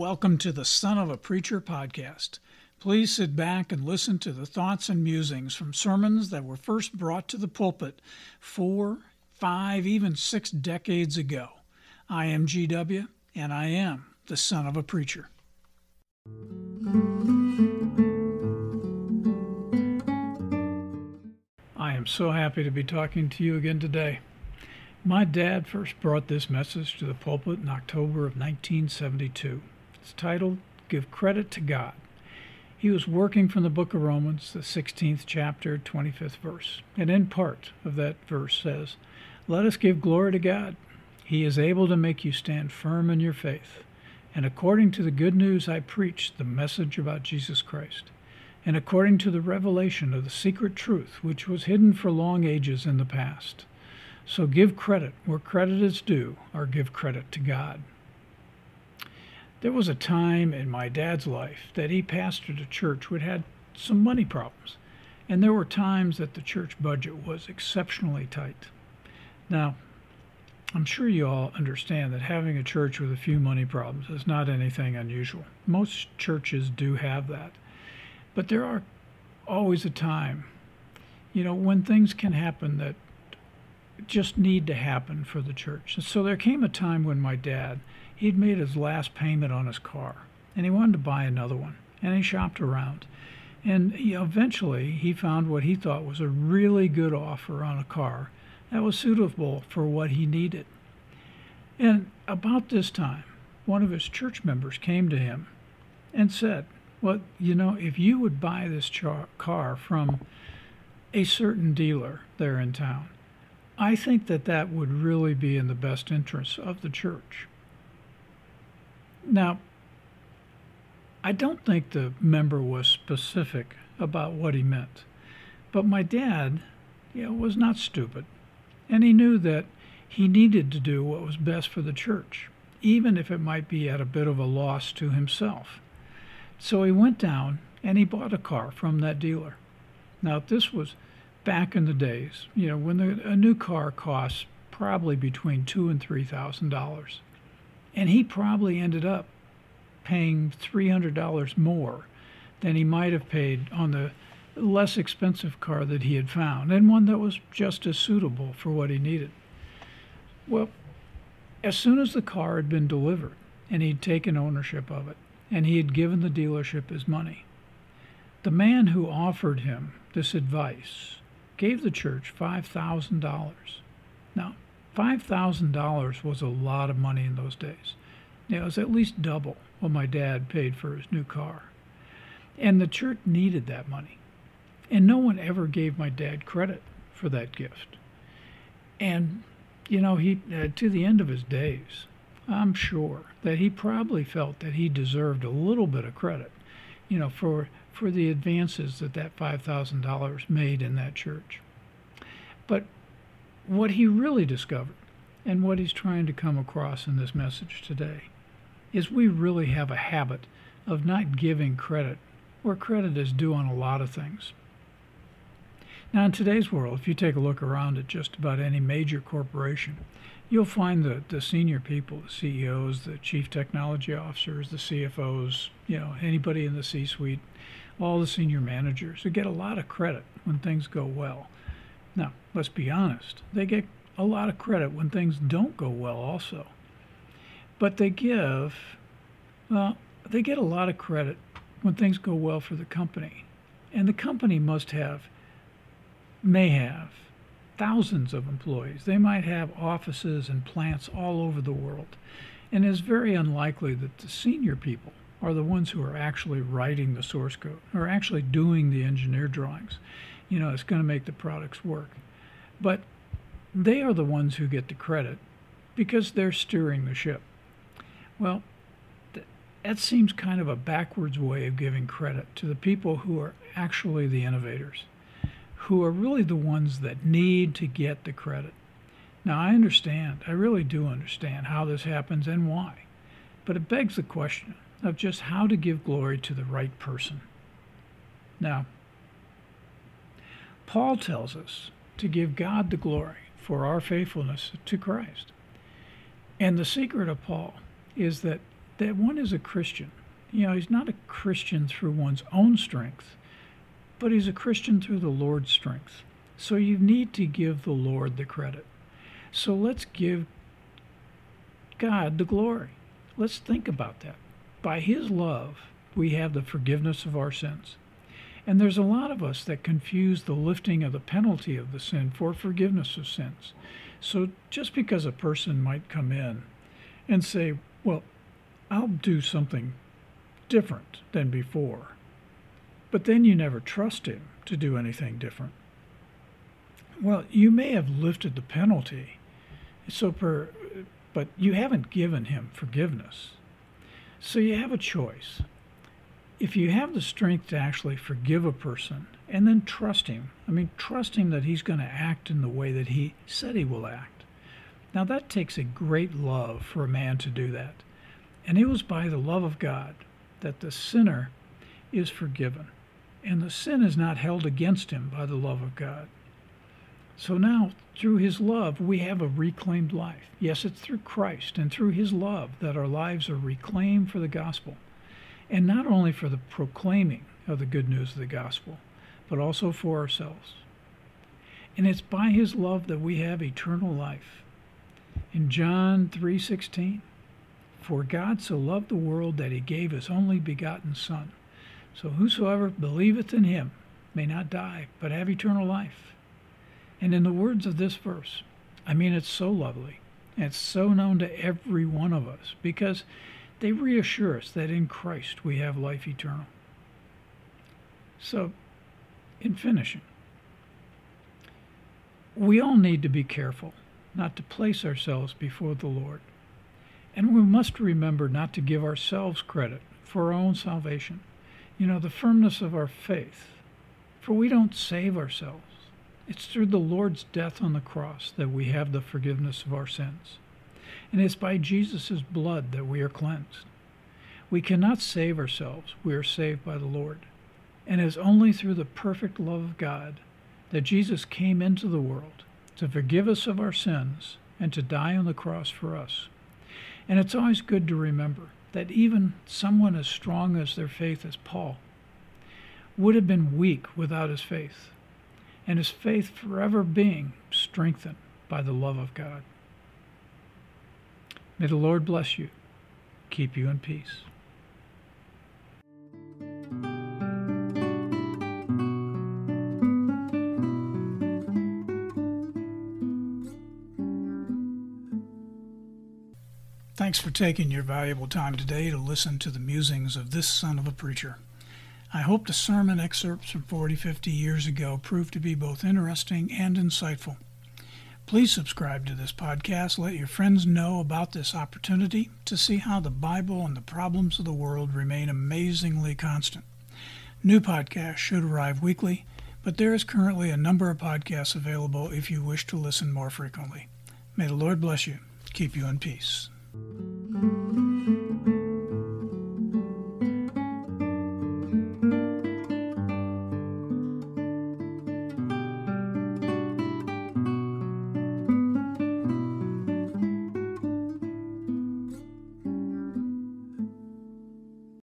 Welcome to the Son of a Preacher podcast. Please sit back and listen to the thoughts and musings from sermons that were first brought to the pulpit four, five, even six decades ago. I am GW, and I am the Son of a Preacher. I am so happy to be talking to you again today. My dad first brought this message to the pulpit in October of 1972. It's titled Give Credit to God. He was working from the book of Romans, the 16th chapter, 25th verse. And in part of that verse says, Let us give glory to God. He is able to make you stand firm in your faith. And according to the good news I preached, the message about Jesus Christ, and according to the revelation of the secret truth which was hidden for long ages in the past so give credit where credit is due, or give credit to God. There was a time in my dad's life that he pastored a church which had some money problems, and there were times that the church budget was exceptionally tight. Now, I'm sure you all understand that having a church with a few money problems is not anything unusual. Most churches do have that. But there are always a time, you know, when things can happen that just need to happen for the church. So there came a time when my dad, he'd made his last payment on his car, and he wanted to buy another one, and he shopped around. And he, eventually, he found what he thought was a really good offer on a car that was suitable for what he needed. And about this time, one of his church members came to him and said, Well, you know, if you would buy this char- car from a certain dealer there in town, I think that that would really be in the best interest of the church. Now, I don't think the member was specific about what he meant, but my dad you know, was not stupid, and he knew that he needed to do what was best for the church, even if it might be at a bit of a loss to himself. So he went down and he bought a car from that dealer. Now, this was back in the days, you know, when the, a new car costs probably between two and three thousand dollars, and he probably ended up paying three hundred dollars more than he might have paid on the less expensive car that he had found, and one that was just as suitable for what he needed. Well, as soon as the car had been delivered and he'd taken ownership of it, and he had given the dealership his money, the man who offered him this advice gave the church $5,000. Now, $5,000 was a lot of money in those days. It was at least double what my dad paid for his new car. And the church needed that money. And no one ever gave my dad credit for that gift. And, you know, he, uh, to the end of his days, I'm sure that he probably felt that he deserved a little bit of credit, you know, for for the advances that that $5,000 made in that church. But what he really discovered, and what he's trying to come across in this message today, is we really have a habit of not giving credit where credit is due on a lot of things. Now, in today's world, if you take a look around at just about any major corporation, you'll find the, the senior people, the CEOs, the chief technology officers, the CFOs, you know, anybody in the C suite, all the senior managers who get a lot of credit when things go well. Now, let's be honest, they get a lot of credit when things don't go well also. But they give, well, they get a lot of credit when things go well for the company. And the company must have, may have, thousands of employees. They might have offices and plants all over the world. And it's very unlikely that the senior people are the ones who are actually writing the source code or actually doing the engineer drawings. You know, it's going to make the products work. But they are the ones who get the credit because they're steering the ship. Well, that seems kind of a backwards way of giving credit to the people who are actually the innovators, who are really the ones that need to get the credit. Now, I understand, I really do understand how this happens and why, but it begs the question of just how to give glory to the right person. Now, Paul tells us to give God the glory for our faithfulness to Christ. And the secret of Paul is that that one is a Christian. You know, he's not a Christian through one's own strength, but he's a Christian through the Lord's strength. So you need to give the Lord the credit. So let's give God the glory. Let's think about that. By His love, we have the forgiveness of our sins. And there's a lot of us that confuse the lifting of the penalty of the sin for forgiveness of sins. So just because a person might come in and say, Well, I'll do something different than before, but then you never trust him to do anything different. Well, you may have lifted the penalty, so per, but you haven't given him forgiveness. So you have a choice. If you have the strength to actually forgive a person and then trust him, I mean, trust him that he's going to act in the way that he said he will act. Now, that takes a great love for a man to do that. And it was by the love of God that the sinner is forgiven, and the sin is not held against him by the love of God. So now, through his love, we have a reclaimed life. Yes, it's through Christ and through his love that our lives are reclaimed for the gospel. And not only for the proclaiming of the good news of the gospel, but also for ourselves. And it's by his love that we have eternal life. In John 3:16, for God so loved the world that he gave his only begotten Son. So whosoever believeth in him may not die, but have eternal life. And in the words of this verse, I mean, it's so lovely. It's so known to every one of us because they reassure us that in Christ we have life eternal. So, in finishing, we all need to be careful not to place ourselves before the Lord. And we must remember not to give ourselves credit for our own salvation. You know, the firmness of our faith. For we don't save ourselves. It's through the Lord's death on the cross that we have the forgiveness of our sins. And it's by Jesus' blood that we are cleansed. We cannot save ourselves. We are saved by the Lord. And it is only through the perfect love of God that Jesus came into the world to forgive us of our sins and to die on the cross for us. And it's always good to remember that even someone as strong as their faith as Paul would have been weak without his faith, and his faith forever being strengthened by the love of God. May the Lord bless you, keep you in peace. Thanks for taking your valuable time today to listen to the musings of this son of a preacher. I hope the sermon excerpts from 40, 50 years ago proved to be both interesting and insightful. Please subscribe to this podcast. Let your friends know about this opportunity to see how the Bible and the problems of the world remain amazingly constant. New podcasts should arrive weekly, but there is currently a number of podcasts available if you wish to listen more frequently. May the Lord bless you, keep you in peace.